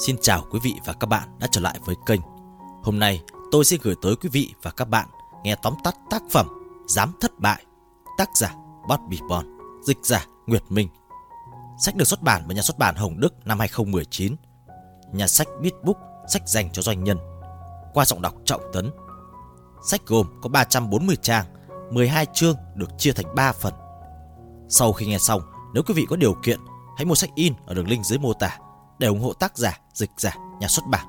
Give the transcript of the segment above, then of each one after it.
Xin chào quý vị và các bạn đã trở lại với kênh. Hôm nay tôi sẽ gửi tới quý vị và các bạn nghe tóm tắt tác phẩm Dám thất bại, tác giả Bobby Bon, dịch giả Nguyệt Minh. Sách được xuất bản bởi nhà xuất bản Hồng Đức năm 2019. Nhà sách Bitbook, sách dành cho doanh nhân. Qua giọng đọc Trọng Tấn. Sách gồm có 340 trang, 12 chương được chia thành 3 phần. Sau khi nghe xong, nếu quý vị có điều kiện, hãy mua sách in ở đường link dưới mô tả để ủng hộ tác giả, dịch giả, nhà xuất bản.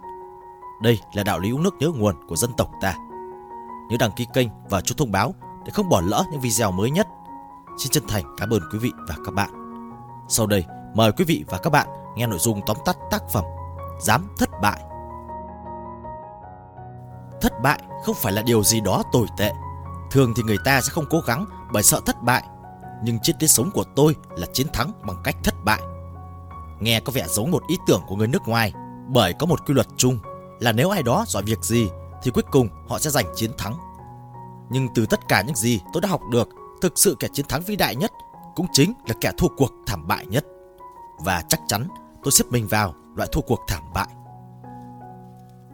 Đây là đạo lý uống nước nhớ nguồn của dân tộc ta. Nhớ đăng ký kênh và chuông thông báo để không bỏ lỡ những video mới nhất. Xin chân thành cảm ơn quý vị và các bạn. Sau đây, mời quý vị và các bạn nghe nội dung tóm tắt tác phẩm Dám thất bại. Thất bại không phải là điều gì đó tồi tệ. Thường thì người ta sẽ không cố gắng bởi sợ thất bại. Nhưng triết lý sống của tôi là chiến thắng bằng cách thất bại. Nghe có vẻ giống một ý tưởng của người nước ngoài bởi có một quy luật chung là nếu ai đó giỏi việc gì thì cuối cùng họ sẽ giành chiến thắng. Nhưng từ tất cả những gì tôi đã học được, thực sự kẻ chiến thắng vĩ đại nhất cũng chính là kẻ thua cuộc thảm bại nhất. Và chắc chắn tôi xếp mình vào loại thua cuộc thảm bại.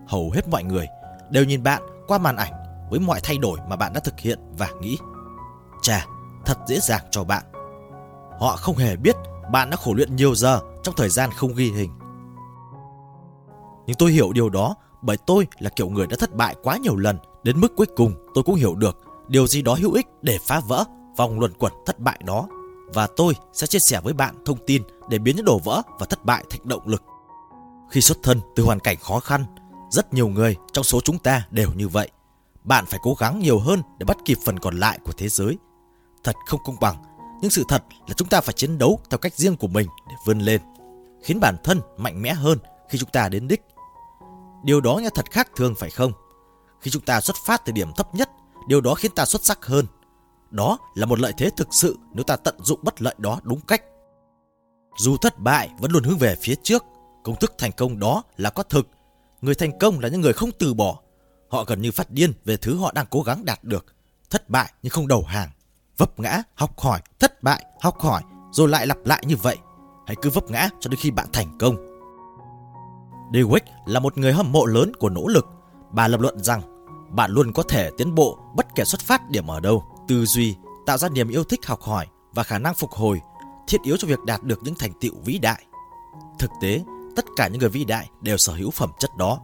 Hầu hết mọi người đều nhìn bạn qua màn ảnh với mọi thay đổi mà bạn đã thực hiện và nghĩ. Chà, thật dễ dàng cho bạn. Họ không hề biết bạn đã khổ luyện nhiều giờ trong thời gian không ghi hình. Nhưng tôi hiểu điều đó bởi tôi là kiểu người đã thất bại quá nhiều lần đến mức cuối cùng tôi cũng hiểu được điều gì đó hữu ích để phá vỡ vòng luẩn quẩn thất bại đó. Và tôi sẽ chia sẻ với bạn thông tin để biến những đổ vỡ và thất bại thành động lực. Khi xuất thân từ hoàn cảnh khó khăn, rất nhiều người trong số chúng ta đều như vậy. Bạn phải cố gắng nhiều hơn để bắt kịp phần còn lại của thế giới. Thật không công bằng nhưng sự thật là chúng ta phải chiến đấu theo cách riêng của mình để vươn lên, khiến bản thân mạnh mẽ hơn khi chúng ta đến đích. Điều đó nghe thật khác thường phải không? Khi chúng ta xuất phát từ điểm thấp nhất, điều đó khiến ta xuất sắc hơn. Đó là một lợi thế thực sự nếu ta tận dụng bất lợi đó đúng cách. Dù thất bại vẫn luôn hướng về phía trước, công thức thành công đó là có thực. Người thành công là những người không từ bỏ. Họ gần như phát điên về thứ họ đang cố gắng đạt được. Thất bại nhưng không đầu hàng vấp ngã, học hỏi, thất bại, học hỏi, rồi lại lặp lại như vậy. Hãy cứ vấp ngã cho đến khi bạn thành công. Dewick là một người hâm mộ lớn của nỗ lực. Bà lập luận rằng bạn luôn có thể tiến bộ bất kể xuất phát điểm ở đâu. Tư duy, tạo ra niềm yêu thích học hỏi và khả năng phục hồi thiết yếu cho việc đạt được những thành tựu vĩ đại. Thực tế, tất cả những người vĩ đại đều sở hữu phẩm chất đó.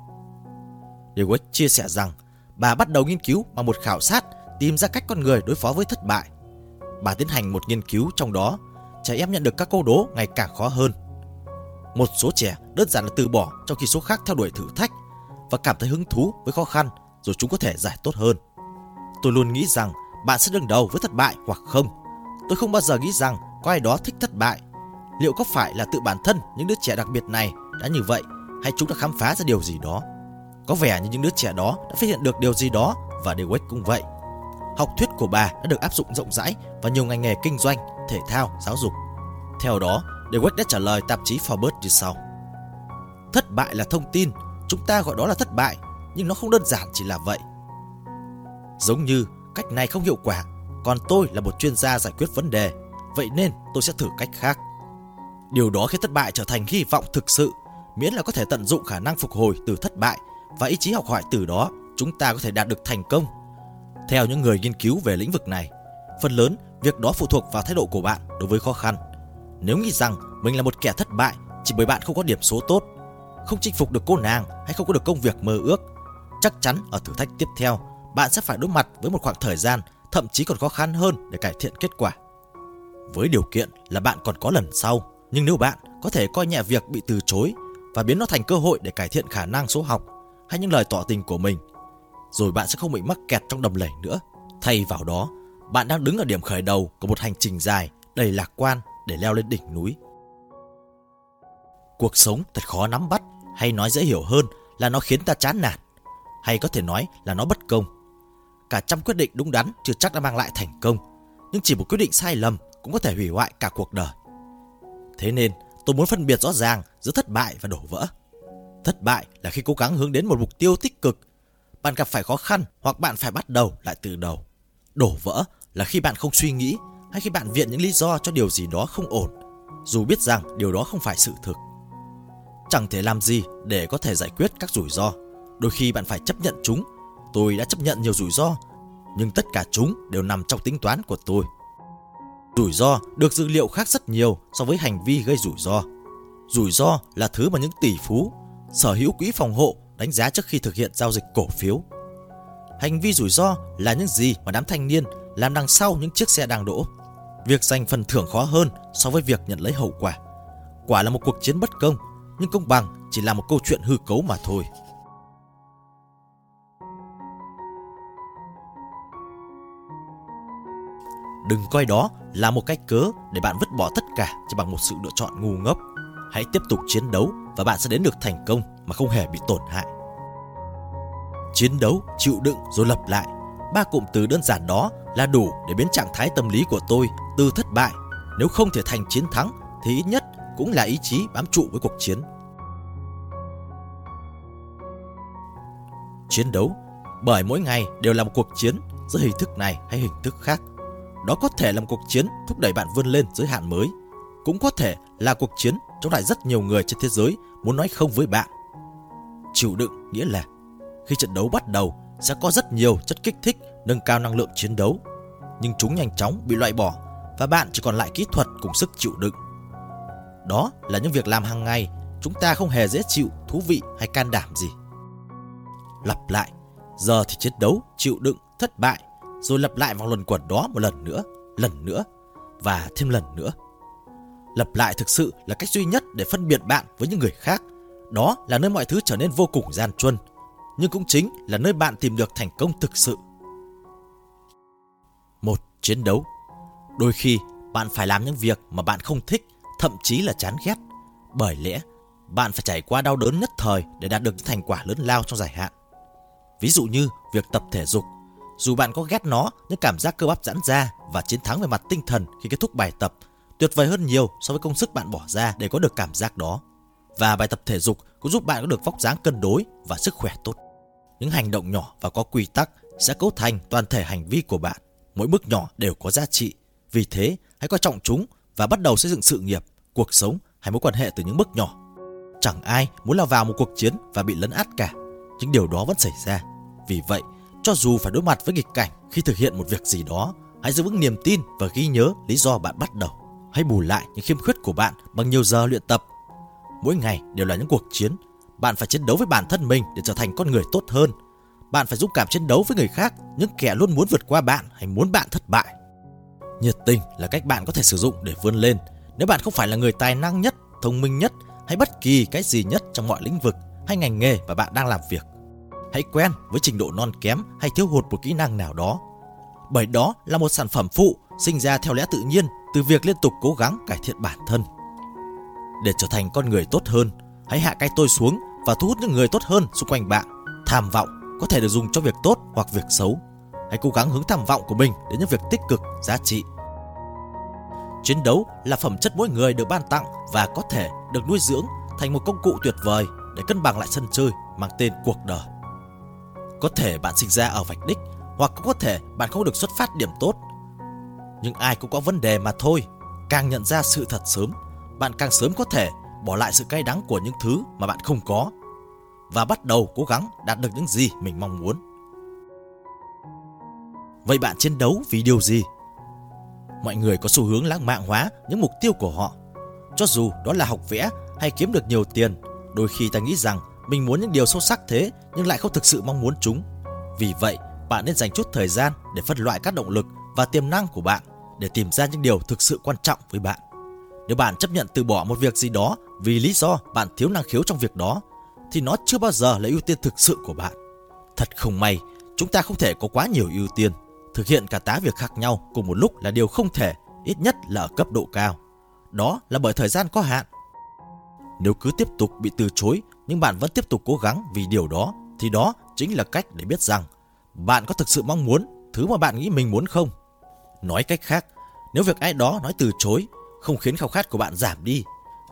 Dewick chia sẻ rằng bà bắt đầu nghiên cứu bằng một khảo sát tìm ra cách con người đối phó với thất bại bà tiến hành một nghiên cứu trong đó trẻ em nhận được các câu đố ngày càng khó hơn. Một số trẻ đơn giản là từ bỏ trong khi số khác theo đuổi thử thách và cảm thấy hứng thú với khó khăn rồi chúng có thể giải tốt hơn. Tôi luôn nghĩ rằng bạn sẽ đương đầu với thất bại hoặc không. Tôi không bao giờ nghĩ rằng có ai đó thích thất bại. Liệu có phải là tự bản thân những đứa trẻ đặc biệt này đã như vậy hay chúng đã khám phá ra điều gì đó? Có vẻ như những đứa trẻ đó đã phát hiện được điều gì đó và Dewey cũng vậy học thuyết của bà đã được áp dụng rộng rãi vào nhiều ngành nghề kinh doanh, thể thao, giáo dục. Theo đó, DeWitt đã trả lời tạp chí Forbes như sau. Thất bại là thông tin, chúng ta gọi đó là thất bại, nhưng nó không đơn giản chỉ là vậy. Giống như cách này không hiệu quả, còn tôi là một chuyên gia giải quyết vấn đề, vậy nên tôi sẽ thử cách khác. Điều đó khiến thất bại trở thành hy vọng thực sự, miễn là có thể tận dụng khả năng phục hồi từ thất bại và ý chí học hỏi từ đó, chúng ta có thể đạt được thành công theo những người nghiên cứu về lĩnh vực này, phần lớn việc đó phụ thuộc vào thái độ của bạn đối với khó khăn. Nếu nghĩ rằng mình là một kẻ thất bại chỉ bởi bạn không có điểm số tốt, không chinh phục được cô nàng hay không có được công việc mơ ước, chắc chắn ở thử thách tiếp theo, bạn sẽ phải đối mặt với một khoảng thời gian thậm chí còn khó khăn hơn để cải thiện kết quả. Với điều kiện là bạn còn có lần sau, nhưng nếu bạn có thể coi nhẹ việc bị từ chối và biến nó thành cơ hội để cải thiện khả năng số học hay những lời tỏ tình của mình rồi bạn sẽ không bị mắc kẹt trong đầm lầy nữa. Thay vào đó, bạn đang đứng ở điểm khởi đầu của một hành trình dài, đầy lạc quan để leo lên đỉnh núi. Cuộc sống thật khó nắm bắt, hay nói dễ hiểu hơn là nó khiến ta chán nản, hay có thể nói là nó bất công. Cả trăm quyết định đúng đắn chưa chắc đã mang lại thành công, nhưng chỉ một quyết định sai lầm cũng có thể hủy hoại cả cuộc đời. Thế nên, tôi muốn phân biệt rõ ràng giữa thất bại và đổ vỡ. Thất bại là khi cố gắng hướng đến một mục tiêu tích cực bạn gặp phải khó khăn hoặc bạn phải bắt đầu lại từ đầu. Đổ vỡ là khi bạn không suy nghĩ hay khi bạn viện những lý do cho điều gì đó không ổn, dù biết rằng điều đó không phải sự thực. chẳng thể làm gì để có thể giải quyết các rủi ro. Đôi khi bạn phải chấp nhận chúng. Tôi đã chấp nhận nhiều rủi ro, nhưng tất cả chúng đều nằm trong tính toán của tôi. Rủi ro được dữ liệu khác rất nhiều so với hành vi gây rủi ro. Rủi ro là thứ mà những tỷ phú sở hữu quỹ phòng hộ đánh giá trước khi thực hiện giao dịch cổ phiếu. Hành vi rủi ro là những gì mà đám thanh niên làm đằng sau những chiếc xe đang đỗ. Việc giành phần thưởng khó hơn so với việc nhận lấy hậu quả. Quả là một cuộc chiến bất công, nhưng công bằng chỉ là một câu chuyện hư cấu mà thôi. Đừng coi đó là một cách cớ để bạn vứt bỏ tất cả chỉ bằng một sự lựa chọn ngu ngốc. Hãy tiếp tục chiến đấu và bạn sẽ đến được thành công mà không hề bị tổn hại. Chiến đấu, chịu đựng rồi lập lại. Ba cụm từ đơn giản đó là đủ để biến trạng thái tâm lý của tôi từ thất bại. Nếu không thể thành chiến thắng thì ít nhất cũng là ý chí bám trụ với cuộc chiến. Chiến đấu bởi mỗi ngày đều là một cuộc chiến giữa hình thức này hay hình thức khác. Đó có thể là một cuộc chiến thúc đẩy bạn vươn lên giới hạn mới, cũng có thể là cuộc chiến chống lại rất nhiều người trên thế giới muốn nói không với bạn. Chịu đựng nghĩa là khi trận đấu bắt đầu sẽ có rất nhiều chất kích thích nâng cao năng lượng chiến đấu, nhưng chúng nhanh chóng bị loại bỏ và bạn chỉ còn lại kỹ thuật cùng sức chịu đựng. Đó là những việc làm hàng ngày chúng ta không hề dễ chịu, thú vị hay can đảm gì. Lặp lại, giờ thì chiến đấu, chịu đựng, thất bại, rồi lặp lại vòng luẩn quẩn đó một lần nữa, lần nữa và thêm lần nữa. Lặp lại thực sự là cách duy nhất để phân biệt bạn với những người khác. Đó là nơi mọi thứ trở nên vô cùng gian truân, nhưng cũng chính là nơi bạn tìm được thành công thực sự. Một chiến đấu. Đôi khi bạn phải làm những việc mà bạn không thích, thậm chí là chán ghét. Bởi lẽ bạn phải trải qua đau đớn nhất thời để đạt được những thành quả lớn lao trong dài hạn. Ví dụ như việc tập thể dục. Dù bạn có ghét nó, những cảm giác cơ bắp giãn ra và chiến thắng về mặt tinh thần khi kết thúc bài tập tuyệt vời hơn nhiều so với công sức bạn bỏ ra để có được cảm giác đó. Và bài tập thể dục cũng giúp bạn có được vóc dáng cân đối và sức khỏe tốt. Những hành động nhỏ và có quy tắc sẽ cấu thành toàn thể hành vi của bạn. Mỗi bước nhỏ đều có giá trị. Vì thế, hãy coi trọng chúng và bắt đầu xây dựng sự nghiệp, cuộc sống hay mối quan hệ từ những bước nhỏ. Chẳng ai muốn lao vào một cuộc chiến và bị lấn át cả. Những điều đó vẫn xảy ra. Vì vậy, cho dù phải đối mặt với nghịch cảnh khi thực hiện một việc gì đó, hãy giữ vững niềm tin và ghi nhớ lý do bạn bắt đầu. Hãy bù lại những khiếm khuyết của bạn bằng nhiều giờ luyện tập. Mỗi ngày đều là những cuộc chiến. Bạn phải chiến đấu với bản thân mình để trở thành con người tốt hơn. Bạn phải dũng cảm chiến đấu với người khác, những kẻ luôn muốn vượt qua bạn hay muốn bạn thất bại. Nhiệt tình là cách bạn có thể sử dụng để vươn lên. Nếu bạn không phải là người tài năng nhất, thông minh nhất hay bất kỳ cái gì nhất trong mọi lĩnh vực hay ngành nghề mà bạn đang làm việc. Hãy quen với trình độ non kém hay thiếu hụt một kỹ năng nào đó. Bởi đó là một sản phẩm phụ sinh ra theo lẽ tự nhiên từ việc liên tục cố gắng cải thiện bản thân. Để trở thành con người tốt hơn, hãy hạ cái tôi xuống và thu hút những người tốt hơn xung quanh bạn. Tham vọng có thể được dùng cho việc tốt hoặc việc xấu. Hãy cố gắng hướng tham vọng của mình đến những việc tích cực, giá trị. Chiến đấu là phẩm chất mỗi người được ban tặng và có thể được nuôi dưỡng thành một công cụ tuyệt vời để cân bằng lại sân chơi mang tên cuộc đời. Có thể bạn sinh ra ở vạch đích hoặc cũng có thể bạn không được xuất phát điểm tốt nhưng ai cũng có vấn đề mà thôi. Càng nhận ra sự thật sớm, bạn càng sớm có thể bỏ lại sự cay đắng của những thứ mà bạn không có và bắt đầu cố gắng đạt được những gì mình mong muốn. Vậy bạn chiến đấu vì điều gì? Mọi người có xu hướng lãng mạn hóa những mục tiêu của họ. Cho dù đó là học vẽ hay kiếm được nhiều tiền, đôi khi ta nghĩ rằng mình muốn những điều sâu sắc thế nhưng lại không thực sự mong muốn chúng. Vì vậy, bạn nên dành chút thời gian để phân loại các động lực và tiềm năng của bạn để tìm ra những điều thực sự quan trọng với bạn. Nếu bạn chấp nhận từ bỏ một việc gì đó vì lý do bạn thiếu năng khiếu trong việc đó, thì nó chưa bao giờ là ưu tiên thực sự của bạn. Thật không may, chúng ta không thể có quá nhiều ưu tiên. Thực hiện cả tá việc khác nhau cùng một lúc là điều không thể, ít nhất là ở cấp độ cao. Đó là bởi thời gian có hạn. Nếu cứ tiếp tục bị từ chối nhưng bạn vẫn tiếp tục cố gắng vì điều đó, thì đó chính là cách để biết rằng bạn có thực sự mong muốn thứ mà bạn nghĩ mình muốn không. Nói cách khác, nếu việc ai đó nói từ chối không khiến khao khát của bạn giảm đi,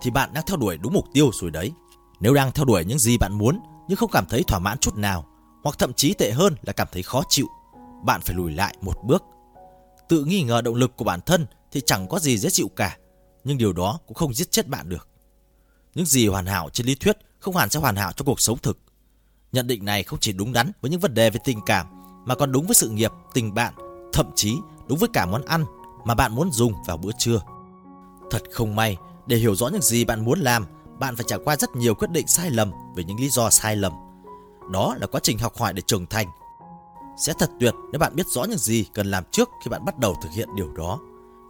thì bạn đang theo đuổi đúng mục tiêu rồi đấy. Nếu đang theo đuổi những gì bạn muốn nhưng không cảm thấy thỏa mãn chút nào, hoặc thậm chí tệ hơn là cảm thấy khó chịu, bạn phải lùi lại một bước. Tự nghi ngờ động lực của bản thân thì chẳng có gì dễ chịu cả, nhưng điều đó cũng không giết chết bạn được. những gì hoàn hảo trên lý thuyết không hẳn sẽ hoàn hảo trong cuộc sống thực. Nhận định này không chỉ đúng đắn với những vấn đề về tình cảm mà còn đúng với sự nghiệp, tình bạn, thậm chí đúng với cả món ăn mà bạn muốn dùng vào bữa trưa. Thật không may, để hiểu rõ những gì bạn muốn làm, bạn phải trải qua rất nhiều quyết định sai lầm về những lý do sai lầm. Đó là quá trình học hỏi để trưởng thành. Sẽ thật tuyệt nếu bạn biết rõ những gì cần làm trước khi bạn bắt đầu thực hiện điều đó.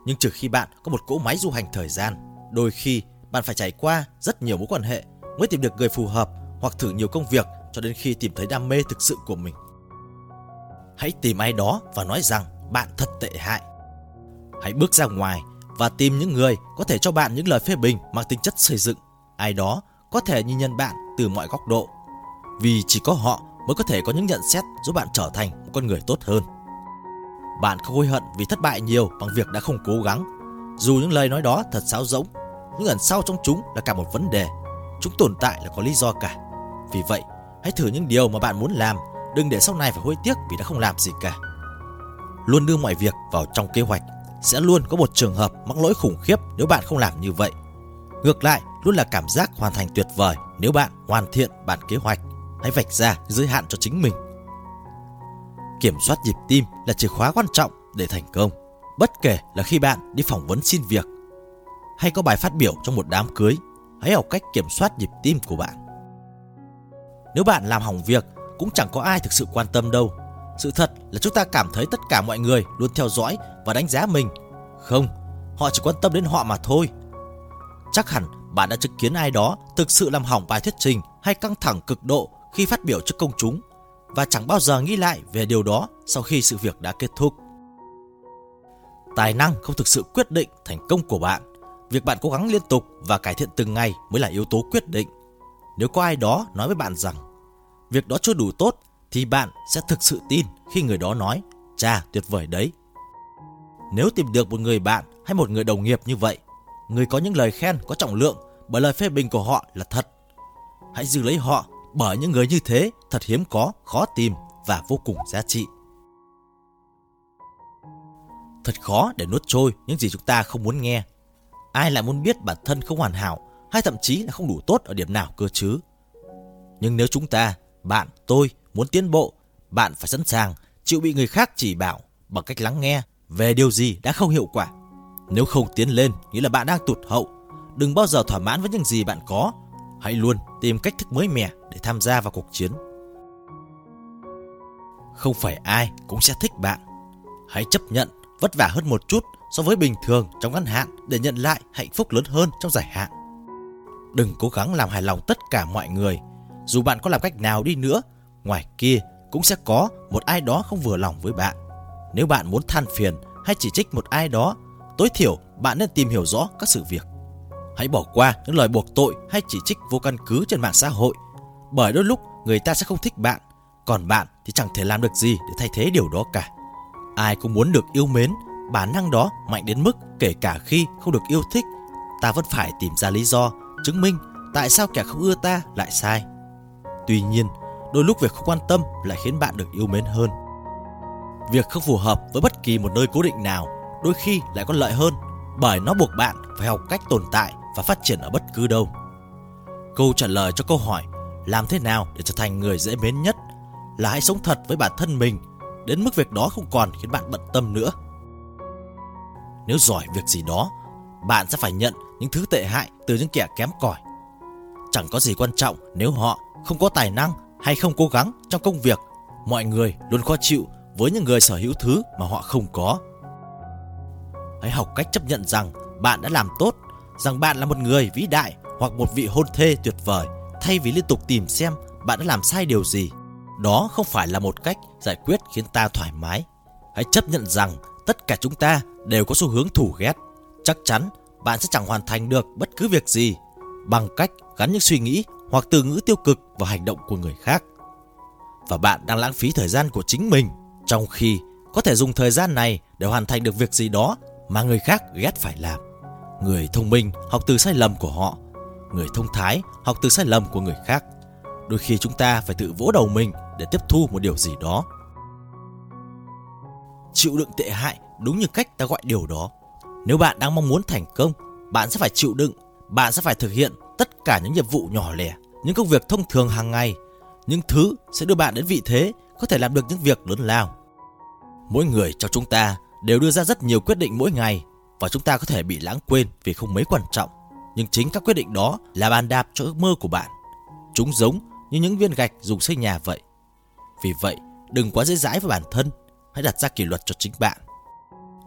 Nhưng trừ khi bạn có một cỗ máy du hành thời gian, đôi khi bạn phải trải qua rất nhiều mối quan hệ mới tìm được người phù hợp hoặc thử nhiều công việc cho đến khi tìm thấy đam mê thực sự của mình. Hãy tìm ai đó và nói rằng bạn thật tệ hại. Hãy bước ra ngoài và tìm những người có thể cho bạn những lời phê bình mang tính chất xây dựng. Ai đó có thể nhìn nhận bạn từ mọi góc độ. Vì chỉ có họ mới có thể có những nhận xét giúp bạn trở thành một con người tốt hơn. Bạn không hối hận vì thất bại nhiều bằng việc đã không cố gắng. Dù những lời nói đó thật sáo rỗng, nhưng ẩn sau trong chúng là cả một vấn đề. Chúng tồn tại là có lý do cả. Vì vậy, hãy thử những điều mà bạn muốn làm, đừng để sau này phải hối tiếc vì đã không làm gì cả. Luôn đưa mọi việc vào trong kế hoạch, sẽ luôn có một trường hợp mắc lỗi khủng khiếp nếu bạn không làm như vậy. Ngược lại, luôn là cảm giác hoàn thành tuyệt vời nếu bạn hoàn thiện bản kế hoạch. Hãy vạch ra giới hạn cho chính mình. Kiểm soát nhịp tim là chìa khóa quan trọng để thành công. Bất kể là khi bạn đi phỏng vấn xin việc hay có bài phát biểu trong một đám cưới, hãy học cách kiểm soát nhịp tim của bạn. Nếu bạn làm hỏng việc, cũng chẳng có ai thực sự quan tâm đâu. Sự thật là chúng ta cảm thấy tất cả mọi người luôn theo dõi và đánh giá mình. Không, họ chỉ quan tâm đến họ mà thôi. Chắc hẳn bạn đã chứng kiến ai đó thực sự làm hỏng bài thuyết trình hay căng thẳng cực độ khi phát biểu trước công chúng và chẳng bao giờ nghĩ lại về điều đó sau khi sự việc đã kết thúc. Tài năng không thực sự quyết định thành công của bạn. Việc bạn cố gắng liên tục và cải thiện từng ngày mới là yếu tố quyết định. Nếu có ai đó nói với bạn rằng việc đó chưa đủ tốt thì bạn sẽ thực sự tin khi người đó nói Chà tuyệt vời đấy. Nếu tìm được một người bạn hay một người đồng nghiệp như vậy, người có những lời khen có trọng lượng bởi lời phê bình của họ là thật. Hãy giữ lấy họ bởi những người như thế thật hiếm có, khó tìm và vô cùng giá trị. Thật khó để nuốt trôi những gì chúng ta không muốn nghe. Ai lại muốn biết bản thân không hoàn hảo hay thậm chí là không đủ tốt ở điểm nào cơ chứ? Nhưng nếu chúng ta, bạn, tôi muốn tiến bộ, bạn phải sẵn sàng chịu bị người khác chỉ bảo bằng cách lắng nghe về điều gì đã không hiệu quả. Nếu không tiến lên, nghĩa là bạn đang tụt hậu. Đừng bao giờ thỏa mãn với những gì bạn có. Hãy luôn tìm cách thức mới mẻ để tham gia vào cuộc chiến. Không phải ai cũng sẽ thích bạn. Hãy chấp nhận vất vả hơn một chút so với bình thường trong ngắn hạn để nhận lại hạnh phúc lớn hơn trong dài hạn. Đừng cố gắng làm hài lòng tất cả mọi người. Dù bạn có làm cách nào đi nữa, ngoài kia cũng sẽ có một ai đó không vừa lòng với bạn. Nếu bạn muốn than phiền hay chỉ trích một ai đó, tối thiểu bạn nên tìm hiểu rõ các sự việc. Hãy bỏ qua những lời buộc tội hay chỉ trích vô căn cứ trên mạng xã hội, bởi đôi lúc người ta sẽ không thích bạn, còn bạn thì chẳng thể làm được gì để thay thế điều đó cả. Ai cũng muốn được yêu mến, bản năng đó mạnh đến mức kể cả khi không được yêu thích, ta vẫn phải tìm ra lý do chứng minh tại sao kẻ không ưa ta lại sai. Tuy nhiên, đôi lúc việc không quan tâm lại khiến bạn được yêu mến hơn. Việc không phù hợp với bất kỳ một nơi cố định nào đôi khi lại có lợi hơn bởi nó buộc bạn phải học cách tồn tại và phát triển ở bất cứ đâu. Câu trả lời cho câu hỏi làm thế nào để trở thành người dễ mến nhất là hãy sống thật với bản thân mình đến mức việc đó không còn khiến bạn bận tâm nữa. Nếu giỏi việc gì đó, bạn sẽ phải nhận những thứ tệ hại từ những kẻ kém cỏi. Chẳng có gì quan trọng nếu họ không có tài năng hay không cố gắng trong công việc. Mọi người luôn khó chịu với những người sở hữu thứ mà họ không có. Hãy học cách chấp nhận rằng bạn đã làm tốt, rằng bạn là một người vĩ đại hoặc một vị hôn thê tuyệt vời, thay vì liên tục tìm xem bạn đã làm sai điều gì. Đó không phải là một cách giải quyết khiến ta thoải mái. Hãy chấp nhận rằng tất cả chúng ta đều có xu hướng thủ ghét. Chắc chắn bạn sẽ chẳng hoàn thành được bất cứ việc gì bằng cách gắn những suy nghĩ hoặc từ ngữ tiêu cực vào hành động của người khác. Và bạn đang lãng phí thời gian của chính mình trong khi có thể dùng thời gian này để hoàn thành được việc gì đó mà người khác ghét phải làm. Người thông minh học từ sai lầm của họ, người thông thái học từ sai lầm của người khác. Đôi khi chúng ta phải tự vỗ đầu mình để tiếp thu một điều gì đó. Chịu đựng tệ hại đúng như cách ta gọi điều đó. Nếu bạn đang mong muốn thành công, bạn sẽ phải chịu đựng, bạn sẽ phải thực hiện tất cả những nhiệm vụ nhỏ lẻ, những công việc thông thường hàng ngày, những thứ sẽ đưa bạn đến vị thế có thể làm được những việc lớn lao. Mỗi người trong chúng ta đều đưa ra rất nhiều quyết định mỗi ngày và chúng ta có thể bị lãng quên vì không mấy quan trọng. Nhưng chính các quyết định đó là bàn đạp cho ước mơ của bạn. Chúng giống như những viên gạch dùng xây nhà vậy. Vì vậy, đừng quá dễ dãi với bản thân, hãy đặt ra kỷ luật cho chính bạn.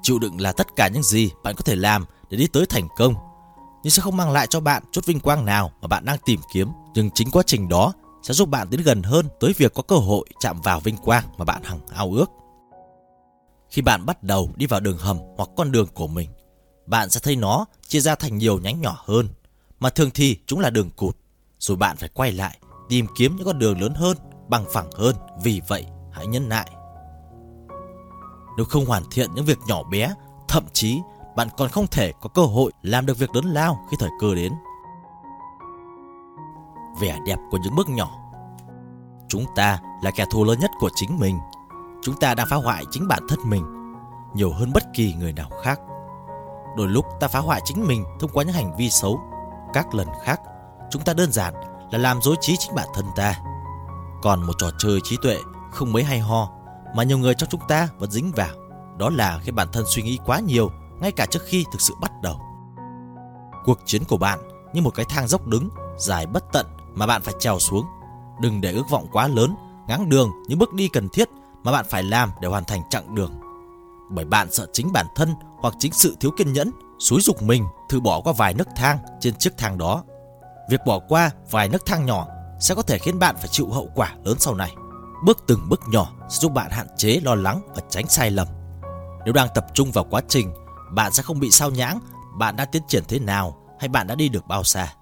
Chịu đựng là tất cả những gì bạn có thể làm để đi tới thành công, nhưng sẽ không mang lại cho bạn chút vinh quang nào mà bạn đang tìm kiếm. Nhưng chính quá trình đó sẽ giúp bạn đến gần hơn tới việc có cơ hội chạm vào vinh quang mà bạn hằng ao ước. Khi bạn bắt đầu đi vào đường hầm hoặc con đường của mình, bạn sẽ thấy nó chia ra thành nhiều nhánh nhỏ hơn, mà thường thì chúng là đường cụt, rồi bạn phải quay lại tìm kiếm những con đường lớn hơn, bằng phẳng hơn. Vì vậy, hãy nhấn lại. Nếu không hoàn thiện những việc nhỏ bé, thậm chí bạn còn không thể có cơ hội làm được việc lớn lao khi thời cơ đến. Vẻ đẹp của những bước nhỏ Chúng ta là kẻ thù lớn nhất của chính mình. Chúng ta đang phá hoại chính bản thân mình nhiều hơn bất kỳ người nào khác. Đôi lúc ta phá hoại chính mình thông qua những hành vi xấu. Các lần khác, chúng ta đơn giản là làm dối trí chính bản thân ta. Còn một trò chơi trí tuệ không mấy hay ho mà nhiều người trong chúng ta vẫn dính vào. Đó là khi bản thân suy nghĩ quá nhiều ngay cả trước khi thực sự bắt đầu. Cuộc chiến của bạn như một cái thang dốc đứng dài bất tận mà bạn phải trèo xuống. Đừng để ước vọng quá lớn ngáng đường những bước đi cần thiết mà bạn phải làm để hoàn thành chặng đường. Bởi bạn sợ chính bản thân hoặc chính sự thiếu kiên nhẫn xúi dục mình thử bỏ qua vài nấc thang trên chiếc thang đó. Việc bỏ qua vài nấc thang nhỏ sẽ có thể khiến bạn phải chịu hậu quả lớn sau này. Bước từng bước nhỏ sẽ giúp bạn hạn chế lo lắng và tránh sai lầm. Nếu đang tập trung vào quá trình, bạn sẽ không bị sao nhãng bạn đã tiến triển thế nào hay bạn đã đi được bao xa.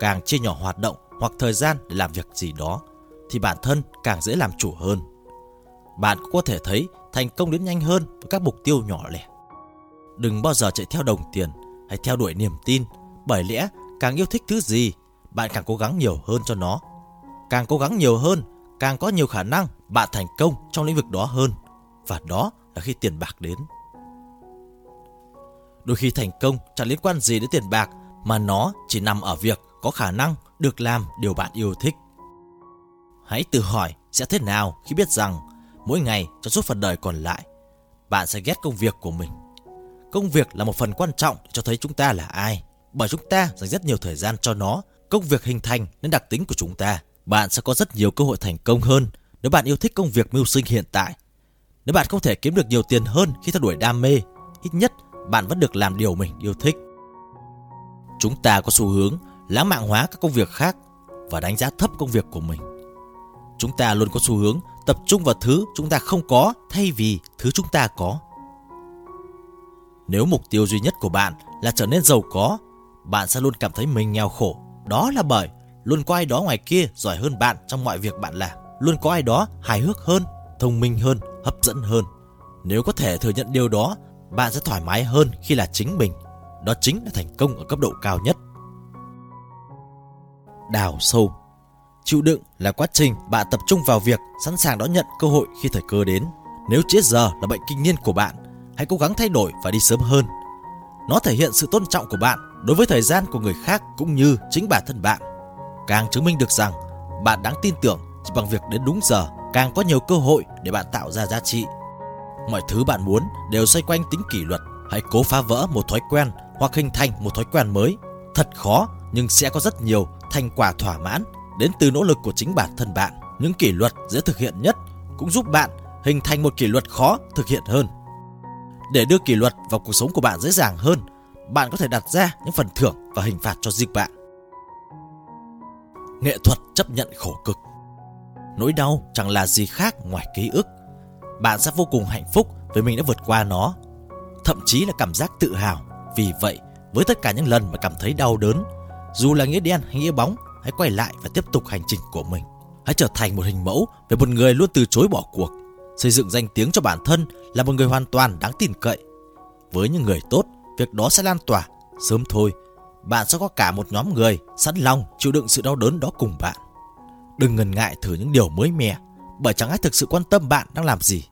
Càng chia nhỏ hoạt động hoặc thời gian để làm việc gì đó thì bản thân càng dễ làm chủ hơn. Bạn cũng có thể thấy thành công đến nhanh hơn với các mục tiêu nhỏ lẻ. Đừng bao giờ chạy theo đồng tiền hay theo đuổi niềm tin, bởi lẽ càng yêu thích thứ gì, bạn càng cố gắng nhiều hơn cho nó. Càng cố gắng nhiều hơn, càng có nhiều khả năng bạn thành công trong lĩnh vực đó hơn. Và đó là khi tiền bạc đến. Đôi khi thành công chẳng liên quan gì đến tiền bạc mà nó chỉ nằm ở việc có khả năng được làm điều bạn yêu thích. Hãy tự hỏi sẽ thế nào khi biết rằng mỗi ngày trong suốt phần đời còn lại, bạn sẽ ghét công việc của mình. Công việc là một phần quan trọng cho thấy chúng ta là ai, bởi chúng ta dành rất nhiều thời gian cho nó. Công việc hình thành nên đặc tính của chúng ta. Bạn sẽ có rất nhiều cơ hội thành công hơn nếu bạn yêu thích công việc mưu sinh hiện tại. Nếu bạn không thể kiếm được nhiều tiền hơn khi theo đuổi đam mê, ít nhất bạn vẫn được làm điều mình yêu thích. Chúng ta có xu hướng lãng mạn hóa các công việc khác và đánh giá thấp công việc của mình. Chúng ta luôn có xu hướng tập trung vào thứ chúng ta không có thay vì thứ chúng ta có. Nếu mục tiêu duy nhất của bạn là trở nên giàu có, bạn sẽ luôn cảm thấy mình nghèo khổ. Đó là bởi luôn có ai đó ngoài kia giỏi hơn bạn trong mọi việc bạn làm. Luôn có ai đó hài hước hơn, thông minh hơn, hấp dẫn hơn. Nếu có thể thừa nhận điều đó, bạn sẽ thoải mái hơn khi là chính mình. Đó chính là thành công ở cấp độ cao nhất. Đào sâu Chịu đựng là quá trình bạn tập trung vào việc sẵn sàng đón nhận cơ hội khi thời cơ đến. Nếu chết giờ là bệnh kinh niên của bạn, hãy cố gắng thay đổi và đi sớm hơn. Nó thể hiện sự tôn trọng của bạn đối với thời gian của người khác cũng như chính bản thân bạn. Càng chứng minh được rằng bạn đáng tin tưởng chỉ bằng việc đến đúng giờ, càng có nhiều cơ hội để bạn tạo ra giá trị. Mọi thứ bạn muốn đều xoay quanh tính kỷ luật. Hãy cố phá vỡ một thói quen hoặc hình thành một thói quen mới. Thật khó nhưng sẽ có rất nhiều thành quả thỏa mãn đến từ nỗ lực của chính bản thân bạn. Những kỷ luật dễ thực hiện nhất cũng giúp bạn hình thành một kỷ luật khó thực hiện hơn. Để đưa kỷ luật vào cuộc sống của bạn dễ dàng hơn, bạn có thể đặt ra những phần thưởng và hình phạt cho riêng bạn. Nghệ thuật chấp nhận khổ cực Nỗi đau chẳng là gì khác ngoài ký ức. Bạn sẽ vô cùng hạnh phúc vì mình đã vượt qua nó. Thậm chí là cảm giác tự hào. Vì vậy, với tất cả những lần mà cảm thấy đau đớn, dù là nghĩa đen hay nghĩa bóng, hãy quay lại và tiếp tục hành trình của mình. Hãy trở thành một hình mẫu về một người luôn từ chối bỏ cuộc, xây dựng danh tiếng cho bản thân là một người hoàn toàn đáng tin cậy. Với những người tốt, việc đó sẽ lan tỏa. Sớm thôi, bạn sẽ có cả một nhóm người sẵn lòng chịu đựng sự đau đớn đó cùng bạn. Đừng ngần ngại thử những điều mới mẻ, bởi chẳng ai thực sự quan tâm bạn đang làm gì.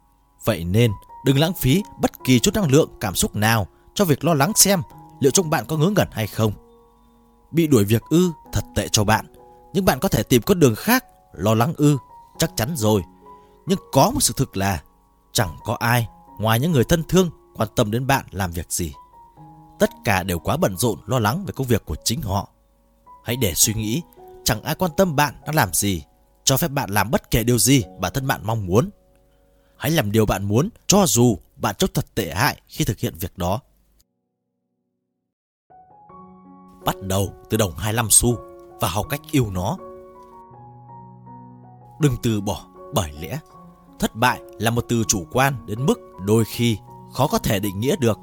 Vậy nên, đừng lãng phí bất kỳ chút năng lượng, cảm xúc nào cho việc lo lắng xem liệu trong bạn có ngớ ngẩn hay không. Bị đuổi việc ư, thật tệ cho bạn. Nhưng bạn có thể tìm con đường khác, lo lắng ư, chắc chắn rồi. Nhưng có một sự thực là chẳng có ai ngoài những người thân thương quan tâm đến bạn làm việc gì. Tất cả đều quá bận rộn lo lắng về công việc của chính họ. Hãy để suy nghĩ, chẳng ai quan tâm bạn đang làm gì, cho phép bạn làm bất kể điều gì bản thân bạn mong muốn. Hãy làm điều bạn muốn cho dù bạn trông thật tệ hại khi thực hiện việc đó. Bắt đầu từ đồng 25 xu và học cách yêu nó. Đừng từ bỏ bởi lẽ thất bại là một từ chủ quan đến mức đôi khi khó có thể định nghĩa được.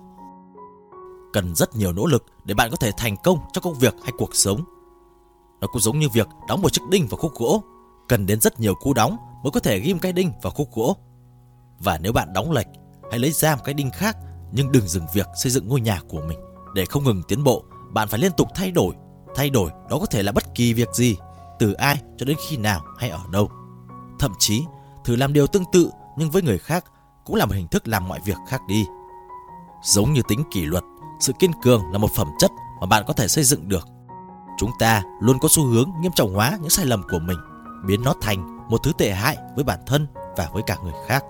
Cần rất nhiều nỗ lực để bạn có thể thành công trong công việc hay cuộc sống. Nó cũng giống như việc đóng một chiếc đinh vào khúc gỗ, cần đến rất nhiều cú đóng mới có thể ghim cái đinh vào khúc gỗ. Và nếu bạn đóng lệch, hãy lấy ra một cái đinh khác, nhưng đừng dừng việc xây dựng ngôi nhà của mình. Để không ngừng tiến bộ, bạn phải liên tục thay đổi. Thay đổi đó có thể là bất kỳ việc gì, từ ai cho đến khi nào hay ở đâu. Thậm chí, thử làm điều tương tự nhưng với người khác cũng là một hình thức làm mọi việc khác đi. Giống như tính kỷ luật, sự kiên cường là một phẩm chất mà bạn có thể xây dựng được. Chúng ta luôn có xu hướng nghiêm trọng hóa những sai lầm của mình, biến nó thành một thứ tệ hại với bản thân và với cả người khác.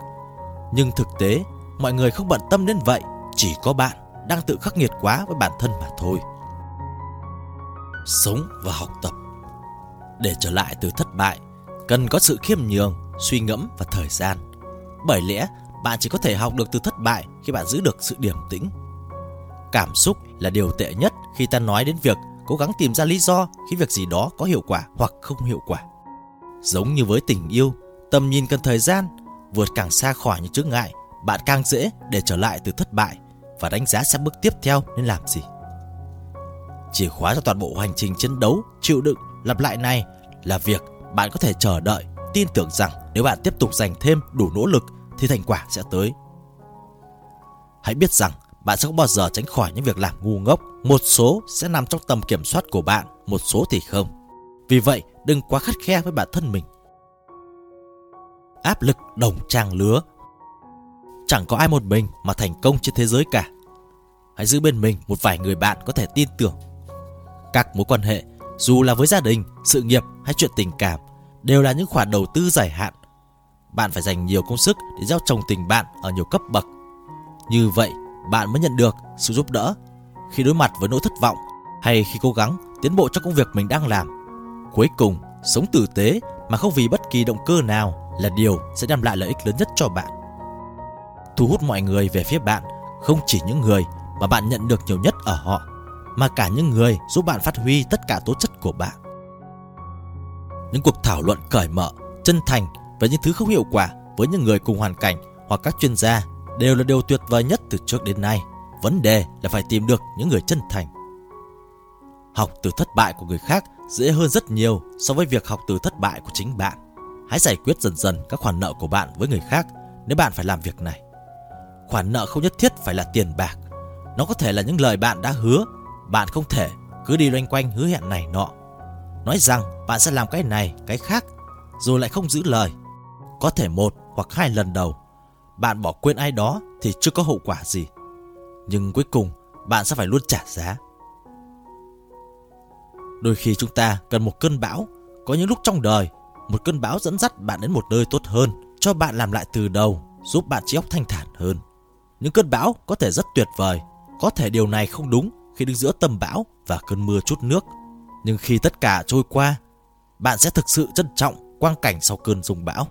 Nhưng thực tế, mọi người không bận tâm đến vậy, chỉ có bạn đang tự khắc nghiệt quá với bản thân mà thôi. Sống và học tập Để trở lại từ thất bại, cần có sự khiêm nhường, suy ngẫm và thời gian. Bởi lẽ, bạn chỉ có thể học được từ thất bại khi bạn giữ được sự điềm tĩnh. Cảm xúc là điều tệ nhất khi ta nói đến việc cố gắng tìm ra lý do khi việc gì đó có hiệu quả hoặc không hiệu quả. Giống như với tình yêu, tầm nhìn cần thời gian, vượt càng xa khỏi những chướng ngại, bạn càng dễ để trở lại từ thất bại và đánh giá xem bước tiếp theo nên làm gì. Chìa khóa cho toàn bộ hành trình chiến đấu, chịu đựng, lặp lại này là việc bạn có thể chờ đợi, tin tưởng rằng nếu bạn tiếp tục dành thêm đủ nỗ lực thì thành quả sẽ tới. Hãy biết rằng bạn sẽ không bao giờ tránh khỏi những việc làm ngu ngốc. Một số sẽ nằm trong tầm kiểm soát của bạn, một số thì không. Vì vậy, đừng quá khắt khe với bản thân mình. Áp lực đồng trang lứa Chẳng có ai một mình mà thành công trên thế giới cả. Hãy giữ bên mình một vài người bạn có thể tin tưởng. Các mối quan hệ, dù là với gia đình, sự nghiệp hay chuyện tình cảm, đều là những khoản đầu tư dài hạn. Bạn phải dành nhiều công sức để gieo trồng tình bạn ở nhiều cấp bậc. Như vậy, bạn mới nhận được sự giúp đỡ khi đối mặt với nỗi thất vọng hay khi cố gắng tiến bộ trong công việc mình đang làm. Cuối cùng, sống tử tế mà không vì bất kỳ động cơ nào là điều sẽ đem lại lợi ích lớn nhất cho bạn. Thu hút mọi người về phía bạn, không chỉ những người mà bạn nhận được nhiều nhất ở họ, mà cả những người giúp bạn phát huy tất cả tố chất của bạn. Những cuộc thảo luận cởi mở, chân thành về những thứ không hiệu quả với những người cùng hoàn cảnh hoặc các chuyên gia đều là điều tuyệt vời nhất từ trước đến nay. Vấn đề là phải tìm được những người chân thành. Học từ thất bại của người khác dễ hơn rất nhiều so với việc học từ thất bại của chính bạn. Hãy giải quyết dần dần các khoản nợ của bạn với người khác nếu bạn phải làm việc này. Khoản nợ không nhất thiết phải là tiền bạc. Nó có thể là những lời bạn đã hứa. Bạn không thể cứ đi loanh quanh hứa hẹn này nọ. Nói rằng bạn sẽ làm cái này, cái khác, rồi lại không giữ lời. Có thể một hoặc hai lần đầu bạn bỏ quên ai đó thì chưa có hậu quả gì. Nhưng cuối cùng bạn sẽ phải luôn trả giá. Đôi khi chúng ta cần một cơn bão, có những lúc trong đời, một cơn bão dẫn dắt bạn đến một nơi tốt hơn, cho bạn làm lại từ đầu, giúp bạn trí óc thanh thản hơn. Những cơn bão có thể rất tuyệt vời, có thể điều này không đúng khi đứng giữa tầm bão và cơn mưa chút nước. Nhưng khi tất cả trôi qua, bạn sẽ thực sự trân trọng quang cảnh sau cơn rông bão.